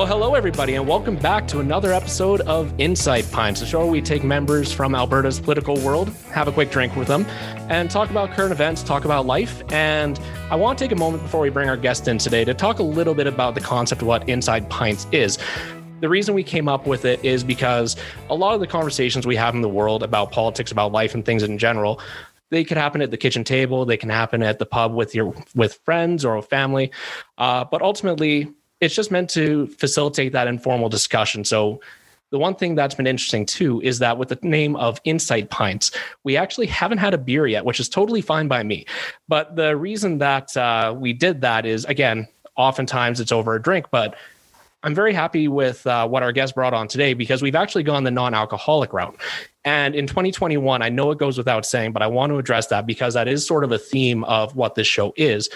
Well, hello, everybody, and welcome back to another episode of Inside Pints, the show where we take members from Alberta's political world, have a quick drink with them, and talk about current events, talk about life. And I want to take a moment before we bring our guest in today to talk a little bit about the concept of what Inside Pints is. The reason we came up with it is because a lot of the conversations we have in the world about politics, about life, and things in general they could happen at the kitchen table they can happen at the pub with your with friends or family uh, but ultimately it's just meant to facilitate that informal discussion. So the one thing that's been interesting too is that with the name of Inside Pints, we actually haven't had a beer yet, which is totally fine by me. But the reason that uh, we did that is, again, oftentimes it's over a drink, but I'm very happy with uh, what our guest brought on today because we've actually gone the non alcoholic route. And in 2021, I know it goes without saying, but I want to address that because that is sort of a theme of what this show is.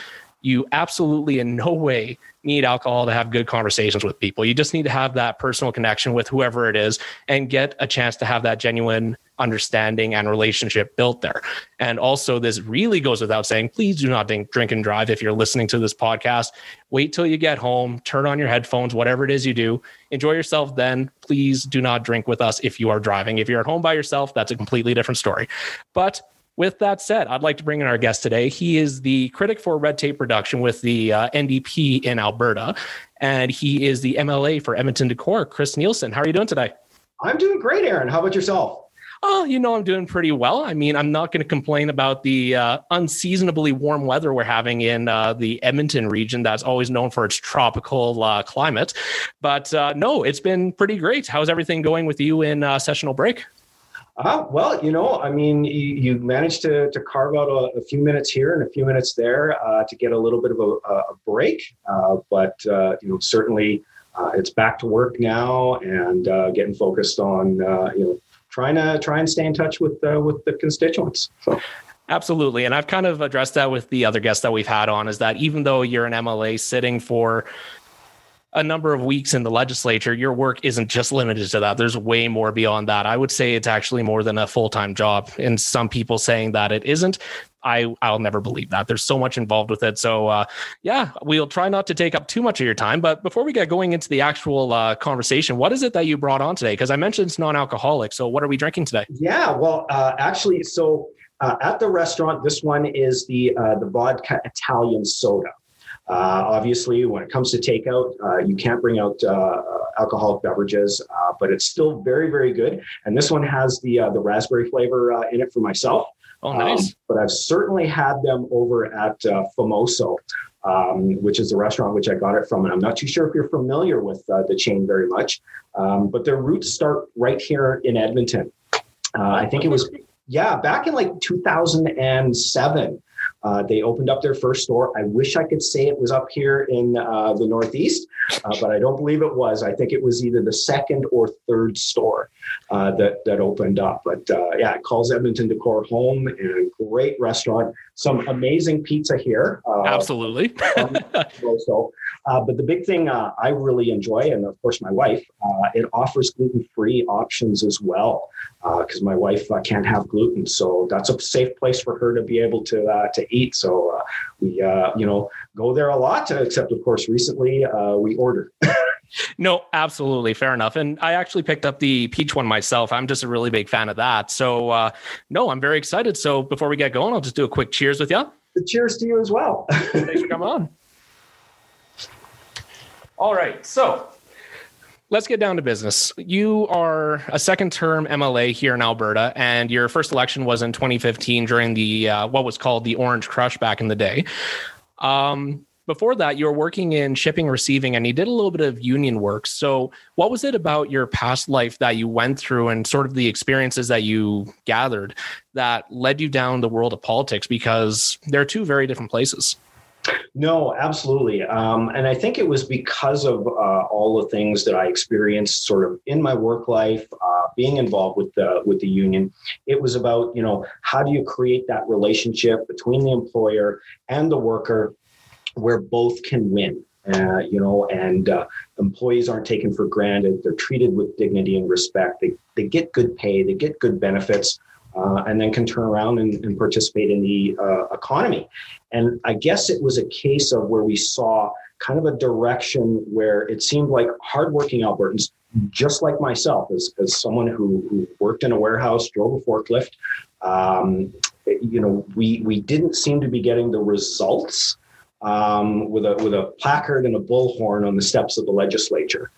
You absolutely in no way need alcohol to have good conversations with people. You just need to have that personal connection with whoever it is and get a chance to have that genuine understanding and relationship built there. And also, this really goes without saying please do not drink and drive if you're listening to this podcast. Wait till you get home, turn on your headphones, whatever it is you do. Enjoy yourself then. Please do not drink with us if you are driving. If you're at home by yourself, that's a completely different story. But with that said, I'd like to bring in our guest today. He is the critic for red tape reduction with the uh, NDP in Alberta, and he is the MLA for Edmonton Decore, Chris Nielsen. How are you doing today? I'm doing great, Aaron. How about yourself? Oh, you know, I'm doing pretty well. I mean, I'm not going to complain about the uh, unseasonably warm weather we're having in uh, the Edmonton region that's always known for its tropical uh, climate. But uh, no, it's been pretty great. How's everything going with you in uh, sessional break? Uh, well, you know, I mean, you, you managed to, to carve out a, a, few minutes here and a few minutes there uh, to get a little bit of a, a break. Uh, but, uh, you know, certainly uh, it's back to work now and uh, getting focused on, you know, trying to try and stay in touch with, with the constituents. So. Absolutely. And I've kind of addressed that with the other guests that we've had on is that even though you're an MLA sitting for a number of weeks in the legislature, your work isn't just limited to that. There's way more beyond that. I would say it's actually more than a full time job. And some people saying that it isn't. I I'll never believe that. There's so much involved with it. So uh, yeah, we'll try not to take up too much of your time. But before we get going into the actual uh, conversation, what is it that you brought on today? Because I mentioned it's non-alcoholic. So what are we drinking today? Yeah, well, uh, actually, so uh, at the restaurant, this one is the uh, the vodka Italian soda. Uh, obviously, when it comes to takeout, uh, you can't bring out uh, alcoholic beverages, uh, but it's still very, very good. And this one has the uh, the raspberry flavor uh, in it for myself. Oh, nice! Um, but I've certainly had them over at Famoso. Um, which is the restaurant which I got it from. And I'm not too sure if you're familiar with the chain very much, um, but their roots start right here in Edmonton. I think it was, yeah, back in like 2007. Uh, they opened up their first store. I wish I could say it was up here in uh, the Northeast, uh, but I don't believe it was. I think it was either the second or third store uh, that that opened up. But uh, yeah, it calls Edmonton Decore home and a great restaurant. Some amazing pizza here. Uh, Absolutely. also, but the big thing I really enjoy, and of course my wife, it offers gluten-free options as well because my wife can't have gluten, so that's a safe place for her to be able to to eat. So uh, we, uh, you know, go there a lot, except of course, recently uh, we ordered. no, absolutely. Fair enough. And I actually picked up the peach one myself. I'm just a really big fan of that. So, uh, no, I'm very excited. So before we get going, I'll just do a quick cheers with you. Cheers to you as well. Thanks for coming on. All right. So let's get down to business. You are a second term MLA here in Alberta, and your first election was in 2015 during the uh, what was called the Orange Crush back in the day. Um, before that, you were working in shipping, receiving, and you did a little bit of union work. So, what was it about your past life that you went through and sort of the experiences that you gathered that led you down the world of politics? Because they're two very different places. No, absolutely. Um, and I think it was because of uh, all the things that I experienced sort of in my work life, uh, being involved with the, with the union. It was about, you know, how do you create that relationship between the employer and the worker where both can win? Uh, you know, and uh, employees aren't taken for granted. They're treated with dignity and respect. They, they get good pay, they get good benefits uh, and then can turn around and, and participate in the uh, economy. And I guess it was a case of where we saw kind of a direction where it seemed like hardworking Albertans, just like myself, as, as someone who, who worked in a warehouse, drove a forklift, um, you know, we we didn't seem to be getting the results um, with a with a placard and a bullhorn on the steps of the legislature.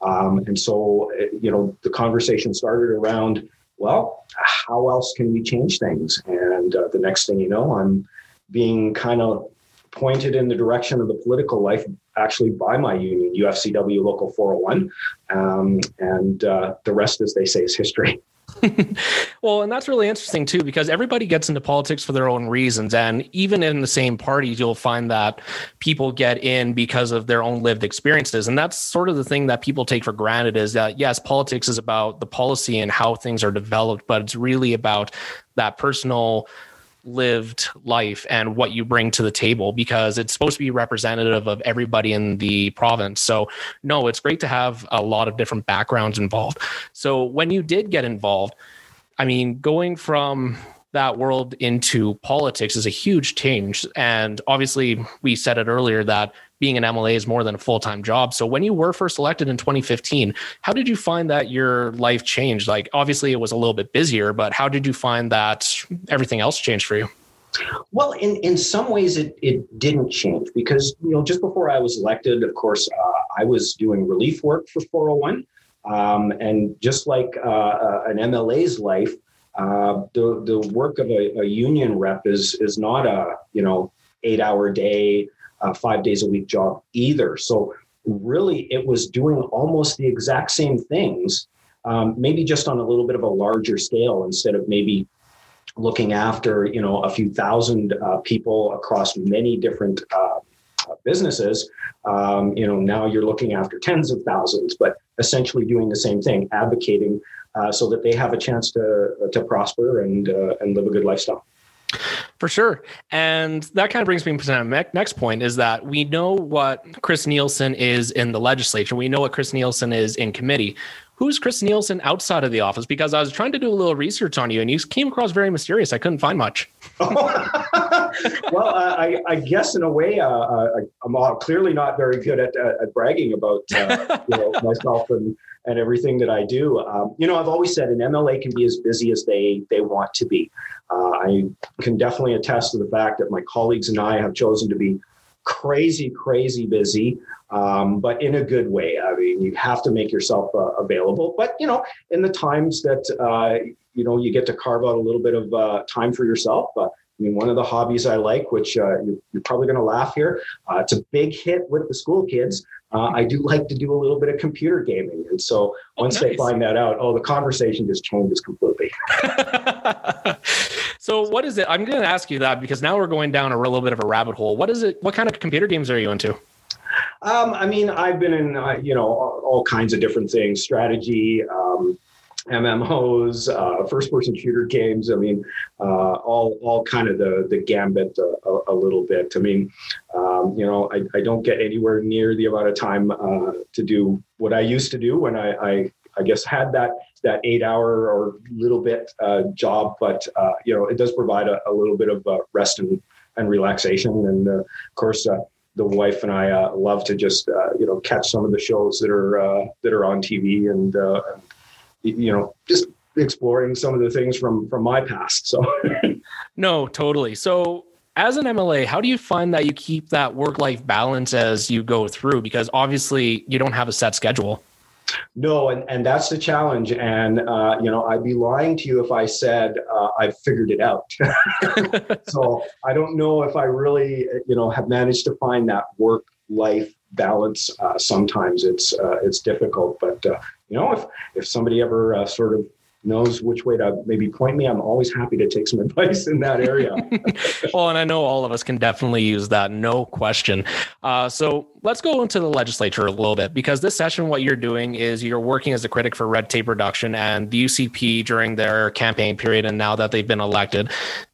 Um, and so, you know, the conversation started around, well, how else can we change things? And uh, the next thing you know, I'm being kind of pointed in the direction of the political life actually by my union, UFCW Local 401. Um, and uh, the rest, as they say, is history. well, and that's really interesting too, because everybody gets into politics for their own reasons. And even in the same parties, you'll find that people get in because of their own lived experiences. And that's sort of the thing that people take for granted is that, yes, politics is about the policy and how things are developed, but it's really about that personal lived life and what you bring to the table because it's supposed to be representative of everybody in the province. So, no, it's great to have a lot of different backgrounds involved. So, when you did get involved, I mean, going from that world into politics is a huge change. And obviously, we said it earlier that being an MLA is more than a full time job. So when you were first elected in 2015, how did you find that your life changed? Like, obviously, it was a little bit busier, but how did you find that everything else changed for you? Well, in, in some ways, it, it didn't change because, you know, just before I was elected, of course, uh, I was doing relief work for 401. Um, and just like uh, uh an MLA's life, uh, the, the work of a, a, union rep is, is not a, you know, eight hour day, uh, five days a week job either. So really, it was doing almost the exact same things, um, maybe just on a little bit of a larger scale instead of maybe looking after you know a few thousand uh, people across many different uh, businesses. Um, you know now you're looking after tens of thousands, but essentially doing the same thing, advocating uh, so that they have a chance to to prosper and uh, and live a good lifestyle. For sure. And that kind of brings me to my next point is that we know what Chris Nielsen is in the legislature. We know what Chris Nielsen is in committee. Who's Chris Nielsen outside of the office? Because I was trying to do a little research on you and you came across very mysterious. I couldn't find much. well, uh, I, I, guess in a way, uh, uh I'm clearly not very good at, at bragging about uh, you know, myself and and everything that I do. Um, you know, I've always said an MLA can be as busy as they they want to be. Uh, I can definitely attest to the fact that my colleagues and I have chosen to be crazy, crazy busy, um, but in a good way. I mean, you have to make yourself uh, available. But you know, in the times that uh, you know you get to carve out a little bit of uh, time for yourself. Uh, I mean, one of the hobbies I like, which uh, you're, probably going to laugh here, uh, it's a big hit with the school kids. Uh, I do like to do a little bit of computer gaming. And so oh, once nice. they find that out, oh, the conversation just changes completely. so what is it? I'm going to ask you that because now we're going down a little bit of a rabbit hole. What is it? What kind of computer games are you into? Um, I mean, I've been in, uh, you know, all, all, kinds of different things, strategy, um, MMOs, uh, first-person shooter games. I mean, uh, all all kind of the the gambit a, a, a little bit. I mean, um, you know, I, I don't get anywhere near the amount of time uh, to do what I used to do when I, I I guess had that that eight hour or little bit uh, job, but uh, you know, it does provide a, a little bit of uh, rest and and relaxation. And of course, the wife and I uh, love to just uh, you know catch some of the shows that are uh, that are on TV and, and you know, just exploring some of the things from from my past. So no, totally. So as an MLA, how do you find that you keep that work life balance as you go through? Because obviously you don't have a set schedule. No, and, and that's the challenge. And, uh, you know, I'd be lying to you if I said uh, I've figured it out. so I don't know if I really, you know, have managed to find that work life balance. Uh, sometimes it's uh, it's difficult, but uh, you know, if if somebody ever uh, sort of knows which way to maybe point me, I'm always happy to take some advice in that area. well, and I know all of us can definitely use that, no question. Uh, so let's go into the legislature a little bit because this session, what you're doing is you're working as a critic for red tape reduction and the UCP during their campaign period, and now that they've been elected,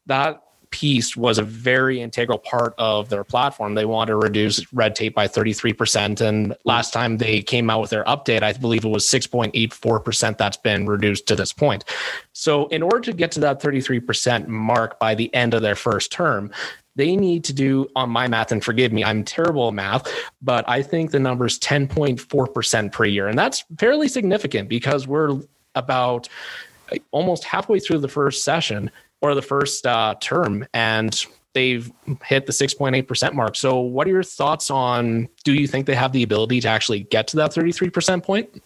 that piece was a very integral part of their platform. They want to reduce red tape by 33%. And last time they came out with their update, I believe it was 6.84% that's been reduced to this point. So, in order to get to that 33% mark by the end of their first term, they need to do on my math, and forgive me, I'm terrible at math, but I think the number is 10.4% per year. And that's fairly significant because we're about uh, almost halfway through the first session or the first uh, term. And they've hit the 6.8% mark. So, what are your thoughts on do you think they have the ability to actually get to that 33% point?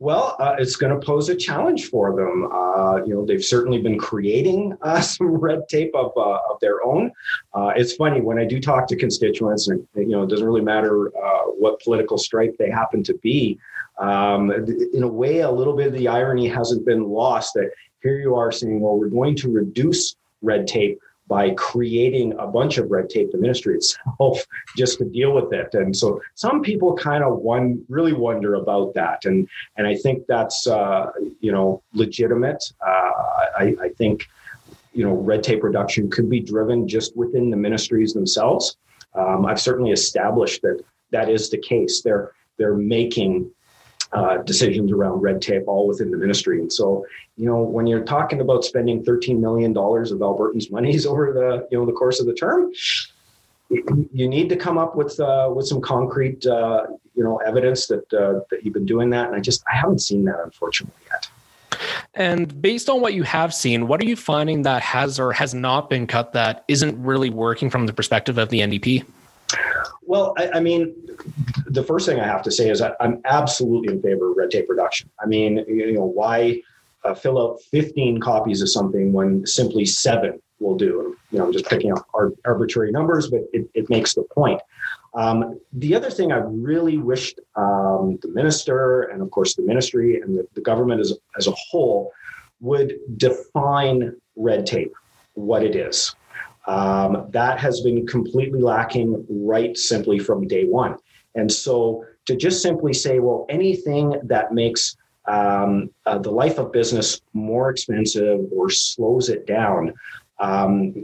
Well, uh, it's going to pose a challenge for them. Uh, you know, they've certainly been creating uh, some red tape of, uh, of their own. Uh, it's funny when I do talk to constituents, and you know, it doesn't really matter uh, what political stripe they happen to be. Um, in a way, a little bit of the irony hasn't been lost that here you are saying, well, we're going to reduce red tape by creating a bunch of red tape, the ministry itself, just to deal with it. And so some people kind of one really wonder about that, and and I think that's uh, you know legitimate. Uh, I, I think you know red tape reduction could be driven just within the ministries themselves. Um, I've certainly established that that is the case. They're they're making uh, decisions around red tape all within the ministry. And so, you know, when you're talking about spending $13 million of Albertans' monies over the, you know, the course of the term, you need to come up with uh, with some concrete, uh, you know, evidence that uh, that you've been doing that. And I just I haven't seen that unfortunately yet. And based on what you have seen, what are you finding that has or has not been cut that isn't really working from the perspective of the NDP? Well, I, I, mean, the first thing I have to say is I'm absolutely in favor of red tape reduction. I mean, you know, why uh, fill out 15 copies of something when simply seven will do? You know, I'm just picking up arbitrary numbers, but it, it makes the point. Um, the other thing I really wished um, the minister and, of course, the ministry and the, the government as, as a whole would define red tape, what it is. Um, that has been completely lacking right simply from day one. And so to just simply say, well, anything that makes um, uh, the life of business more expensive or slows it down um,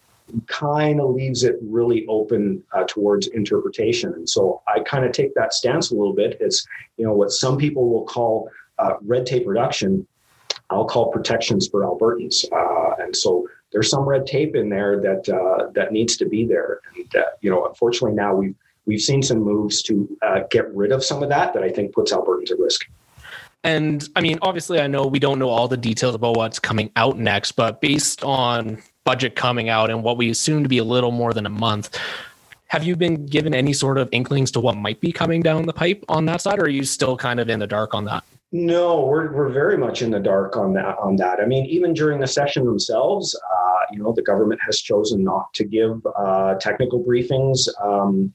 kind of leaves it really open uh, towards interpretation. And so I kind of take that stance a little bit. It's, you know, what some people will call uh, red tape reduction, I'll call protections for Albertans. Uh, and so there's some red tape in there that uh, that needs to be there. And uh, you know, unfortunately, now we've we've seen some moves to uh, get rid of some of that that I think puts Albertans at risk. And I mean, obviously, I know we don't know all the details about what's coming out next, but based on budget coming out and what we assume to be a little more than a month, have you been given any sort of inklings to what might be coming down the pipe on that side, or are you still kind of in the dark on that? No, we're, we're very much in the dark on that. On that, I mean, even during the session themselves, uh, you know, the government has chosen not to give uh, technical briefings um,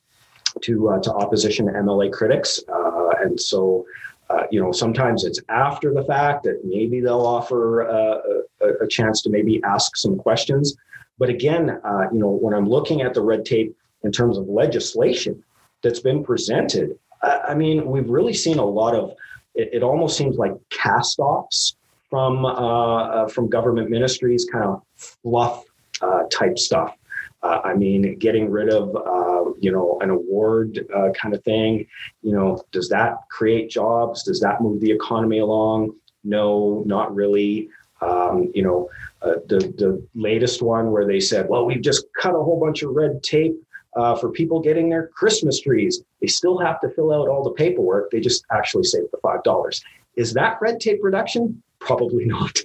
to uh, to opposition MLA critics, uh, and so. Uh, you know, sometimes it's after the fact that maybe they'll offer uh, a, a, chance to maybe ask some questions. But again, you know, when I'm looking at the red tape in terms of legislation that's been presented, I, I mean, we've really seen a lot of it, it almost seems like cast-offs from uh, uh, from government ministries, kind of fluff uh, type stuff. Uh, I mean, getting rid of uh, you know an award uh, kind of thing. You know, does that create jobs? Does that move the economy along? No, not really. Um, you know, the the latest one where they said, well, we've just cut a whole bunch of red tape uh, for people getting their Christmas trees. They still have to fill out all the paperwork. They just actually save the $5. Is that red tape reduction? Probably not.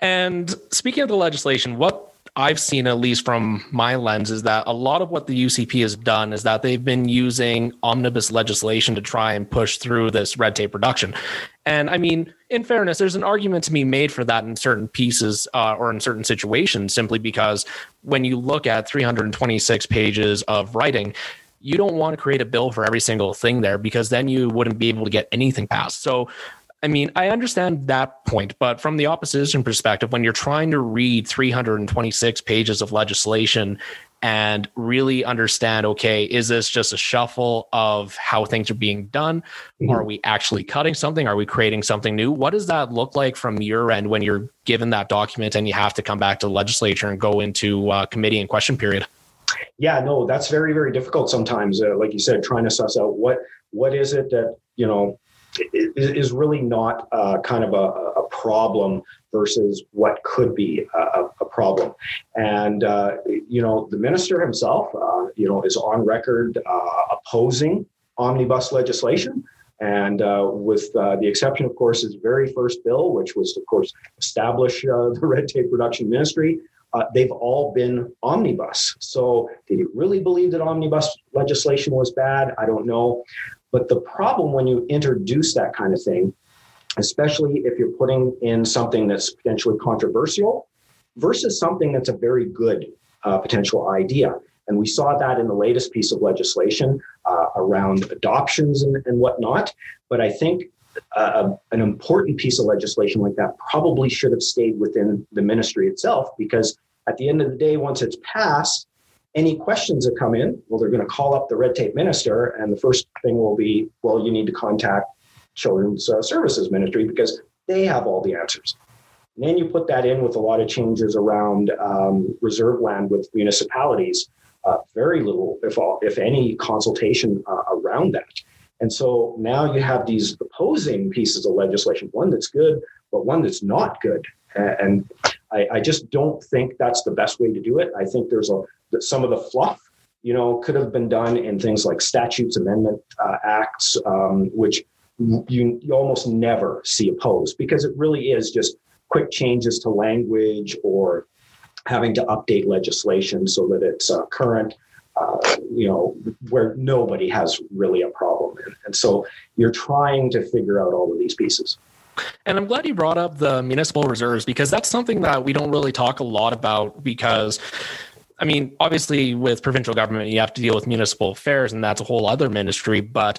and speaking of the legislation, what I've seen, at least from my lens, is that a lot of what the UCP has done is that they've been using omnibus legislation to try and push through this red tape reduction. And I mean, in fairness, there's an argument to be made for that in certain pieces uh, or in certain situations, simply because when you look at 326 pages of writing, you don't want to create a bill for every single thing there because then you wouldn't be able to get anything passed. So I mean, I understand that point, but from the opposition perspective, when you're trying to read 326 pages of legislation and really understand, okay, is this just a shuffle of how things are being done? Mm-hmm. Are we actually cutting something? Are we creating something new? What does that look like from your end when you're given that document and you have to come back to the legislature and go into uh, committee and question period? Yeah, no, that's very, very difficult sometimes. Uh, like you said, trying to suss out what what is it that you know is really not uh, kind of a, a, problem versus what could be a, a problem. And, uh, you know, the minister himself, uh, you know, is on record uh, opposing omnibus legislation. And uh, with uh, the exception, of course, his very first bill, which was, of course, establish uh, the red tape reduction ministry, they've all been omnibus. So did he really believe that omnibus legislation was bad? I don't know. But the problem when you introduce that kind of thing, especially if you're putting in something that's potentially controversial versus something that's a very good uh, potential idea. And we saw that in the latest piece of legislation uh, around adoptions and, and, whatnot. But I think uh, an important piece of legislation like that probably should have stayed within the ministry itself because at the end of the day, once it's passed, any questions that come in, well, they're going to call up the red tape minister, and the first thing will be, well, you need to contact Children's uh, Services Ministry because they have all the answers. And then you put that in with a lot of changes around um, reserve land with municipalities. Uh, very little, if all, if any, consultation uh, around that. And so now you have these opposing pieces of legislation, one that's good, but one that's not good. And I, I just don't think that's the best way to do it. I think there's a some of the fluff you know, could have been done in things like statutes, amendment uh, acts, um, which you, you almost never see opposed because it really is just quick changes to language or having to update legislation so that it's uh, current. Uh, you know, where nobody has really a problem. And, and so you're trying to figure out all of these pieces. And I'm glad you brought up the municipal reserves because that's something that we don't really talk a lot about because I mean, obviously, with provincial government, you have to deal with municipal affairs, and that's a whole other ministry. But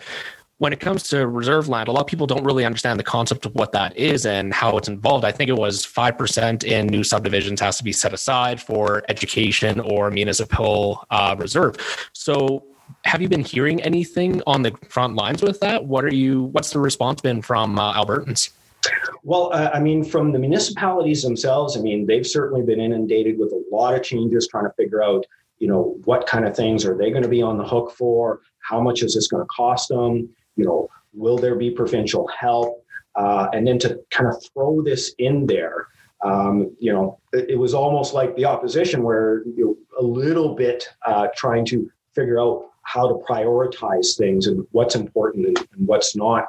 when it comes to reserve land, a lot of people don't really understand the concept of what that is and how it's involved. I think it was 5% in new subdivisions has to be set aside for education or municipal uh, reserve. So, have you been hearing anything on the front lines with that? What are you, what's the response been from uh, Albertans? Well, uh, I mean, from the municipalities themselves, I mean, they've certainly been inundated with a lot of changes trying to figure out, you know, what kind of things are they going to be on the hook for? How much is this going to cost them? You know, will there be provincial help? Uh, and then to kind of throw this in there, um, you know, it, it, was almost like the opposition where you know, a little bit uh, trying to figure out how to prioritize things and what's important and, and what's not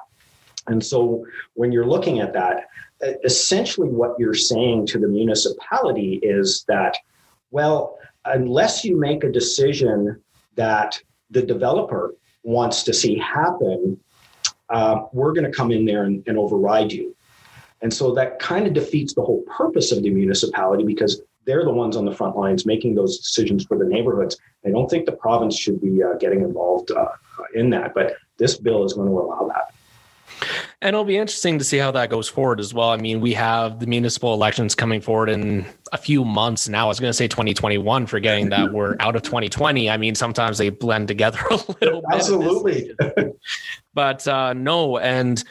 and so when you're looking at that, essentially what you're saying to the municipality is that, well, unless you make a decision that the developer wants to see happen, uh, we're going to come in there and, and override you. And so that kind of defeats the whole purpose of the municipality because they're the ones on the front lines making those decisions for the neighborhoods. I don't think the province should be uh, getting involved uh, in that, but this bill is going to allow that. And it'll be interesting to see how that goes forward as well. I mean, we have the municipal elections coming forward in a few months now. I was going to say 2021, forgetting that we're out of 2020. I mean, sometimes they blend together a little bit. Absolutely. but uh, no, and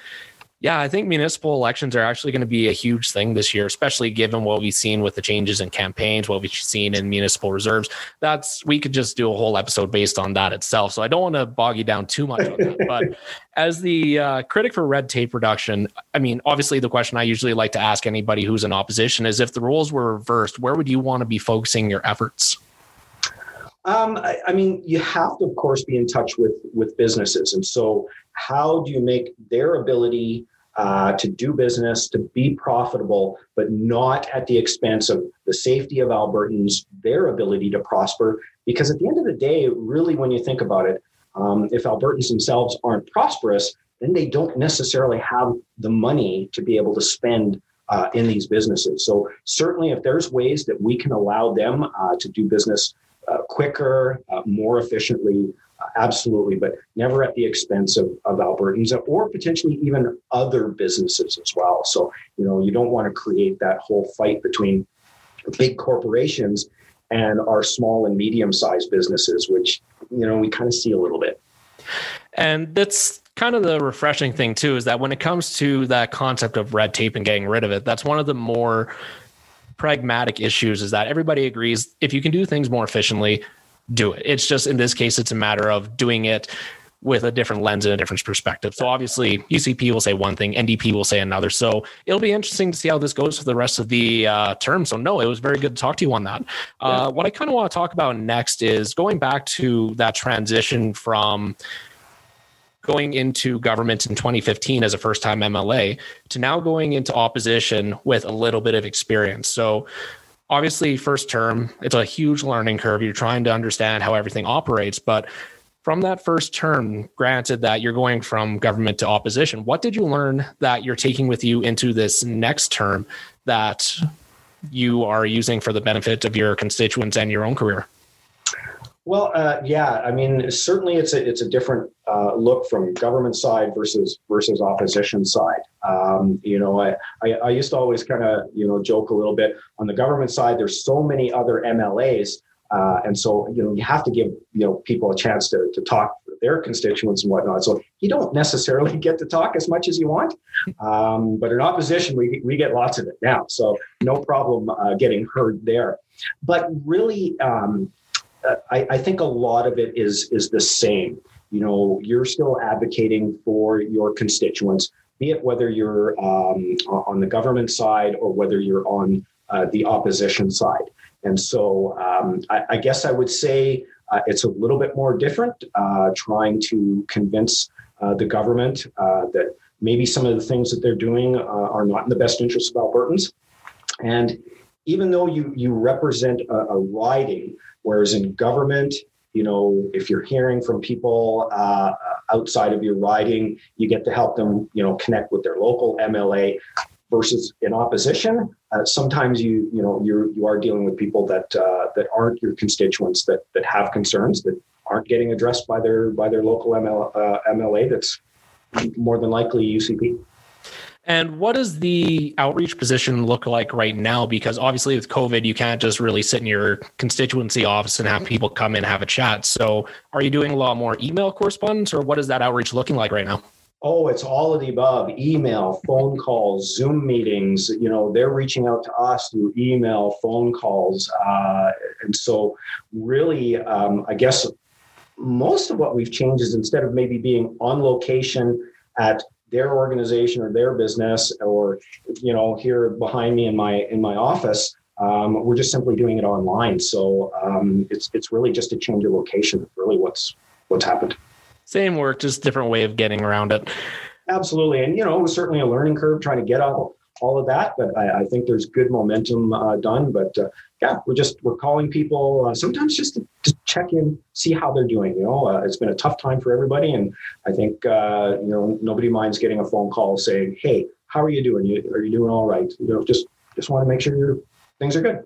yeah, I think municipal elections are actually going to be a huge thing this year, especially given what we've seen with the changes in campaigns, what we've seen in municipal reserves. That's we could just do a whole episode based on that itself. So I don't want to bog you down too much on that. but as the uh, critic for red tape reduction, I mean, obviously the question I usually like to ask anybody who's in opposition is if the roles were reversed, where would you want to be focusing your efforts? Um, I, I, mean, you have to, of course, be in touch with with businesses, and so how do you make their ability uh, to do business, to be profitable, but not at the expense of the safety of Albertans, their ability to prosper? Because at the end of the day, really, when you think about it, um, if Albertans themselves aren't prosperous, then they don't necessarily have the money to be able to spend uh, in these businesses. So certainly, if there's ways that we can allow them uh, to do business uh, quicker, uh, more efficiently, absolutely, but never at the expense of, of Albertans or potentially even other businesses as well. So, you know, you don't want to create that whole fight between big corporations and our small and medium sized businesses, which, you know, we kind of see a little bit. And that's kind of the refreshing thing, too, is that when it comes to that concept of red tape and getting rid of it, that's one of the more pragmatic issues is that everybody agrees if you can do things more efficiently, do it. It's just in this case, it's a matter of doing it with a different lens and a different perspective. So obviously, UCP will say one thing, NDP will say another. So it'll be interesting to see how this goes for the rest of the uh, term. So no, it was very good to talk to you on that. Uh, what I kind of want to talk about next is going back to that transition from going into government in 2015 as a first time MLA to now going into opposition with a little bit of experience. So obviously first term it's a huge learning curve. You're trying to understand how everything operates but from that first term granted that you're going from government to opposition what did you learn that you're taking with you into this next term that you are using for the benefit of your constituents and your own career well, uh, yeah, I mean, certainly it's a it's a different uh, look from government side versus versus opposition side. Um, you know, I, I, I used to always kind of you know joke a little bit on the government side. There's so many other MLAs, uh, and so you know you have to give you know people a chance to to talk to their constituents and whatnot. So you don't necessarily get to talk as much as you want, um, but in opposition we we get lots of it now. So no problem uh, getting heard there. But really. Um, I, I think a lot of it is is the same. You know, you're still advocating for your constituents, be it whether you're um, on the government side or whether you're on uh, the opposition side. And so, um, I, I, guess I would say uh, it's a little bit more different, uh, trying to convince uh, the government uh, that maybe some of the things that they're doing uh, are not in the best interest of Albertans. And even though you you represent a, a riding Whereas in government, you know, if you're hearing from people uh, outside of your riding, you get to help them, you know, connect with their local MLA. Versus in opposition, uh, sometimes you you know you you are dealing with people that uh, that aren't your constituents that that have concerns that aren't getting addressed by their by their local ML, uh, MLA. That's more than likely UCP. And what does the outreach position look like right now? Because obviously, with COVID, you can't just really sit in your constituency office and have people come in and have a chat. So, are you doing a lot more email correspondence, or what is that outreach looking like right now? Oh, it's all of the above email, phone calls, Zoom meetings. You know, they're reaching out to us through email, phone calls. Uh, and so, really, um, I guess most of what we've changed is instead of maybe being on location at their organization or their business or you know here behind me in my in my office um, we're just simply doing it online. So um, it's it's really just a change of location really what's what's happened. Same work just different way of getting around it. Absolutely. And you know it was certainly a learning curve trying to get all, all of that but I, I think there's good momentum uh, done. But uh, yeah we're just we're calling people uh, sometimes just to, to, check in see how they're doing you know? Uh, it's been a tough time for everybody and i think uh, you know nobody minds getting a phone call saying hey how are you doing? You, are you doing all right? You know just just want to make sure your things are good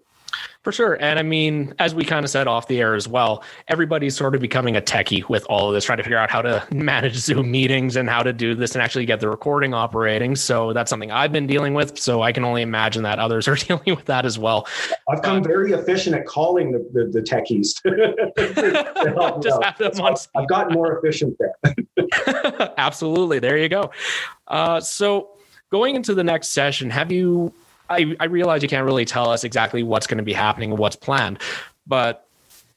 for sure. And I mean, as we kind of said off the air as well, everybody's sort of becoming a techie with all of this, trying to figure out how to manage Zoom meetings and how to do this and actually get the recording operating. So that's something I've been dealing with. So I can only imagine that others are dealing with that as well. I've become very efficient at calling the, the, the techies. Just have them on I've gotten more efficient there. Absolutely. There you go. Uh, so going into the next session, have you I, I realize you can't really tell us exactly what's going to be happening and what's planned, but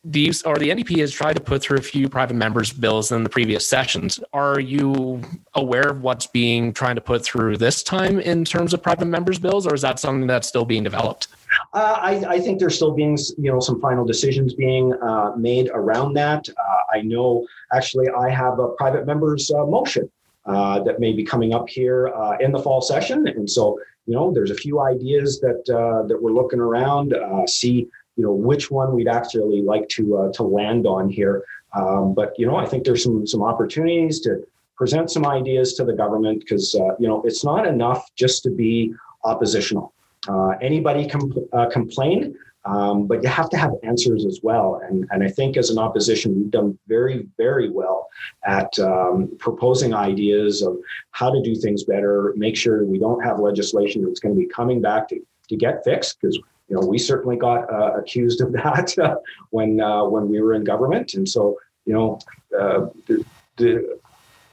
these or the NDP has tried to put through a few private members bills in the previous sessions. Are you aware of what's being trying to put through this time in terms of private members bills, or is that something that's still being developed? Uh, I, I, think there's still being, you know, some final decisions being uh, made around that. Uh, I know, actually, I have a private members uh, motion uh, that may be coming up here uh, in the fall session, and so you know, there's a few ideas that uh, that we're looking around, uh, see you know which one we'd actually like to uh, to land on here. Um, but you know, I think there's some some opportunities to present some ideas to the government because uh, you know it's not enough just to be oppositional. Uh, anybody can uh, complain, um, but you have to have answers as well. And, and I think as an opposition, we've done very, very well at um, proposing ideas of how to do things better, make sure we don't have legislation that's going to be coming back to, to get fixed because you know we certainly got uh, accused of that uh, when uh, when we were in government and so you know uh, the, the,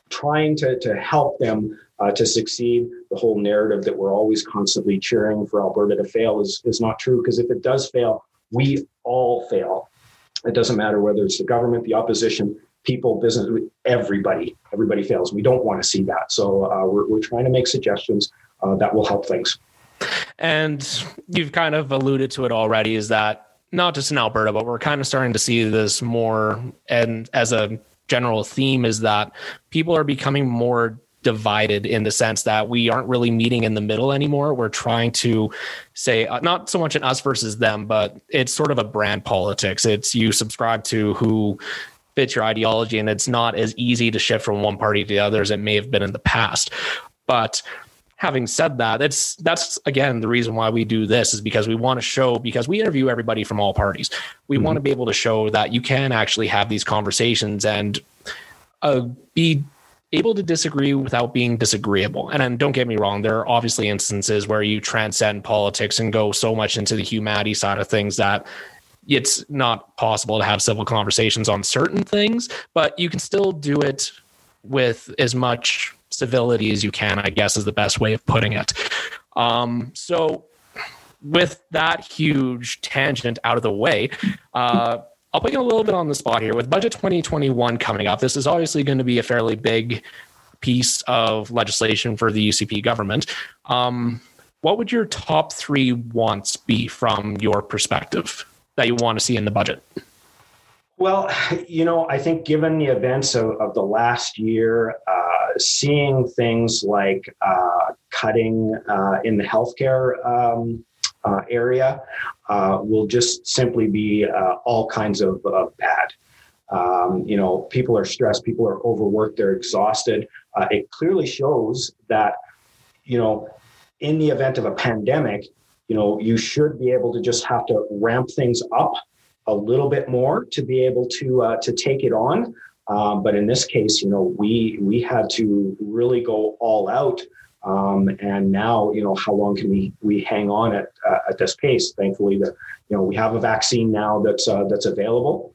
trying to, to help them uh, to succeed. The whole narrative that we're always constantly cheering for Alberta to fail is, is not true because if it does fail, we all fail. It doesn't matter whether it's the government, the opposition, people, business, everybody, everybody fails. We don't want to see that. So uh, we're, we're trying to make suggestions uh, that will help things. And you've kind of alluded to it already is that not just in Alberta, but we're kind of starting to see this more and as a general theme is that people are becoming more divided in the sense that we aren't really meeting in the middle anymore. We're trying to say, uh, not so much an us versus them, but it's sort of a brand politics. It's you subscribe to who fits your ideology, and it's not as easy to shift from one party to the other as it may have been in the past. But having said that, that's that's again the reason why we do this is because we want to show because we interview everybody from all parties. We mm-hmm. want to be able to show that you can actually have these conversations and uh, be able to disagree without being disagreeable. And don't get me wrong, there are obviously instances where you transcend politics and go so much into the humanity side of things that it's not possible to have civil conversations on certain things, but you can still do it with as much civility as you can, I guess is the best way of putting it. Um, so with that huge tangent out of the way, uh, I'll put you a little bit on the spot here. With budget 2021 coming up, this is obviously going to be a fairly big piece of legislation for the UCP government. Um, what would your top three wants be from your perspective that you want to see in the budget? Well, you know, I think given the events of, of the last year, uh, seeing things like uh, cutting uh, in the healthcare um, uh, area uh, will just simply be uh, all kinds of, bad. Um, you know, people are stressed, people are overworked, they're exhausted. Uh, it clearly shows that, you know, in the event of a pandemic, you know, you should be able to just have to ramp things up a little bit more to be able to uh, to take it on. Um, but in this case, you know, we we had to really go all out um, and now, you know, how long can we we hang on at uh, at this pace? Thankfully, that you know we have a vaccine now that's uh, that's available,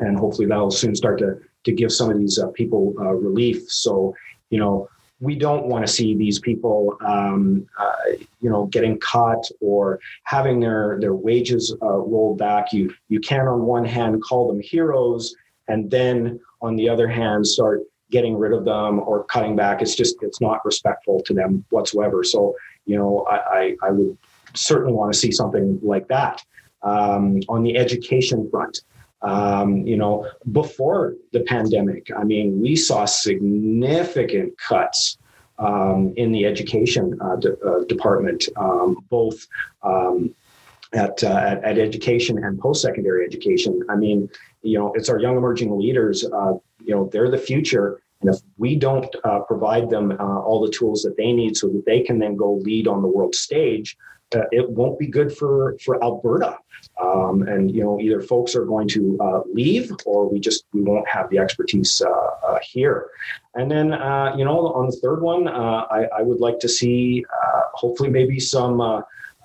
and hopefully that'll soon start to to give some of these uh, people uh, relief. So, you know, we don't want to see these people, um, uh, you know, getting cut or having their their wages uh, rolled back. You you can on one hand call them heroes, and then on the other hand start getting rid of them or cutting back. It's just it's not respectful to them whatsoever. So you know, I I, I would certainly want to see something like that um, on the education front. Um, you know, before the pandemic, I mean, we saw significant cuts um, in the education uh, de- uh, department, um, both um, at, uh, at, at education and post-secondary education. I mean, you know, it's our young emerging leaders. Uh, you know, they're the future, and if we don't uh, provide them uh, all the tools that they need, so that they can then go lead on the world stage, uh, it won't be good for for Alberta. Um, and you know, either folks are going to uh, leave, or we just we won't have the expertise here. And then, you know, on the third one, I, I, would like to see hopefully maybe some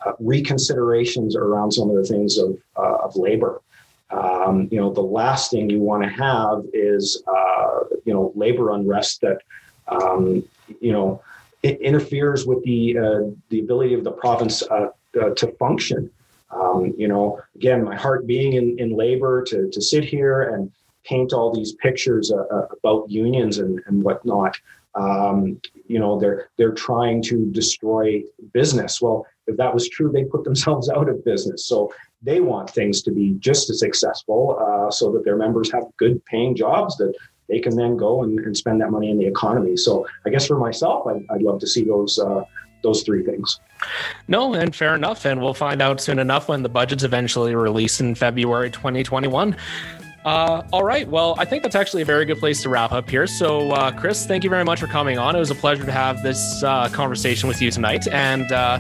uh, reconsiderations around some of the things of, uh, of labor. Um, you know, the last thing you want to have is, uh, you know, labor unrest that, um, you know, interferes with the uh, the ability of the province uh, uh, to function. Um, you know, again, my heart being in, in labor to, to sit here and paint all these pictures about unions and, and whatnot. Um, you know, they're they're trying to destroy business. Well, if that was true, they put themselves out of business. So they want things to be just as successful uh, so that their members have good paying jobs that they can then go and, and spend that money in the economy. So I guess for myself, I'd, I'd love to see those. Uh, those three things. No, and fair enough. And we'll find out soon enough when the budget's eventually released in February 2021. Uh, all right. Well, I think that's actually a very good place to wrap up here. So, uh, Chris, thank you very much for coming on. It was a pleasure to have this uh, conversation with you tonight. And uh,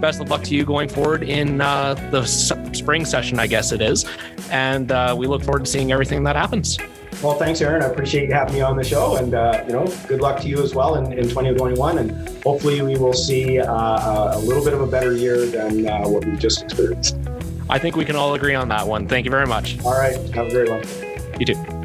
best of luck to you going forward in uh, the spring session, I guess it is. And uh, we look forward to seeing everything that happens. Well, thanks, Aaron. I appreciate you having me on the show, and uh, you know, good luck to you as well in, in 2021. And hopefully, we will see uh, a little bit of a better year than uh, what we've just experienced. I think we can all agree on that one. Thank you very much. All right. Have a great one. You too.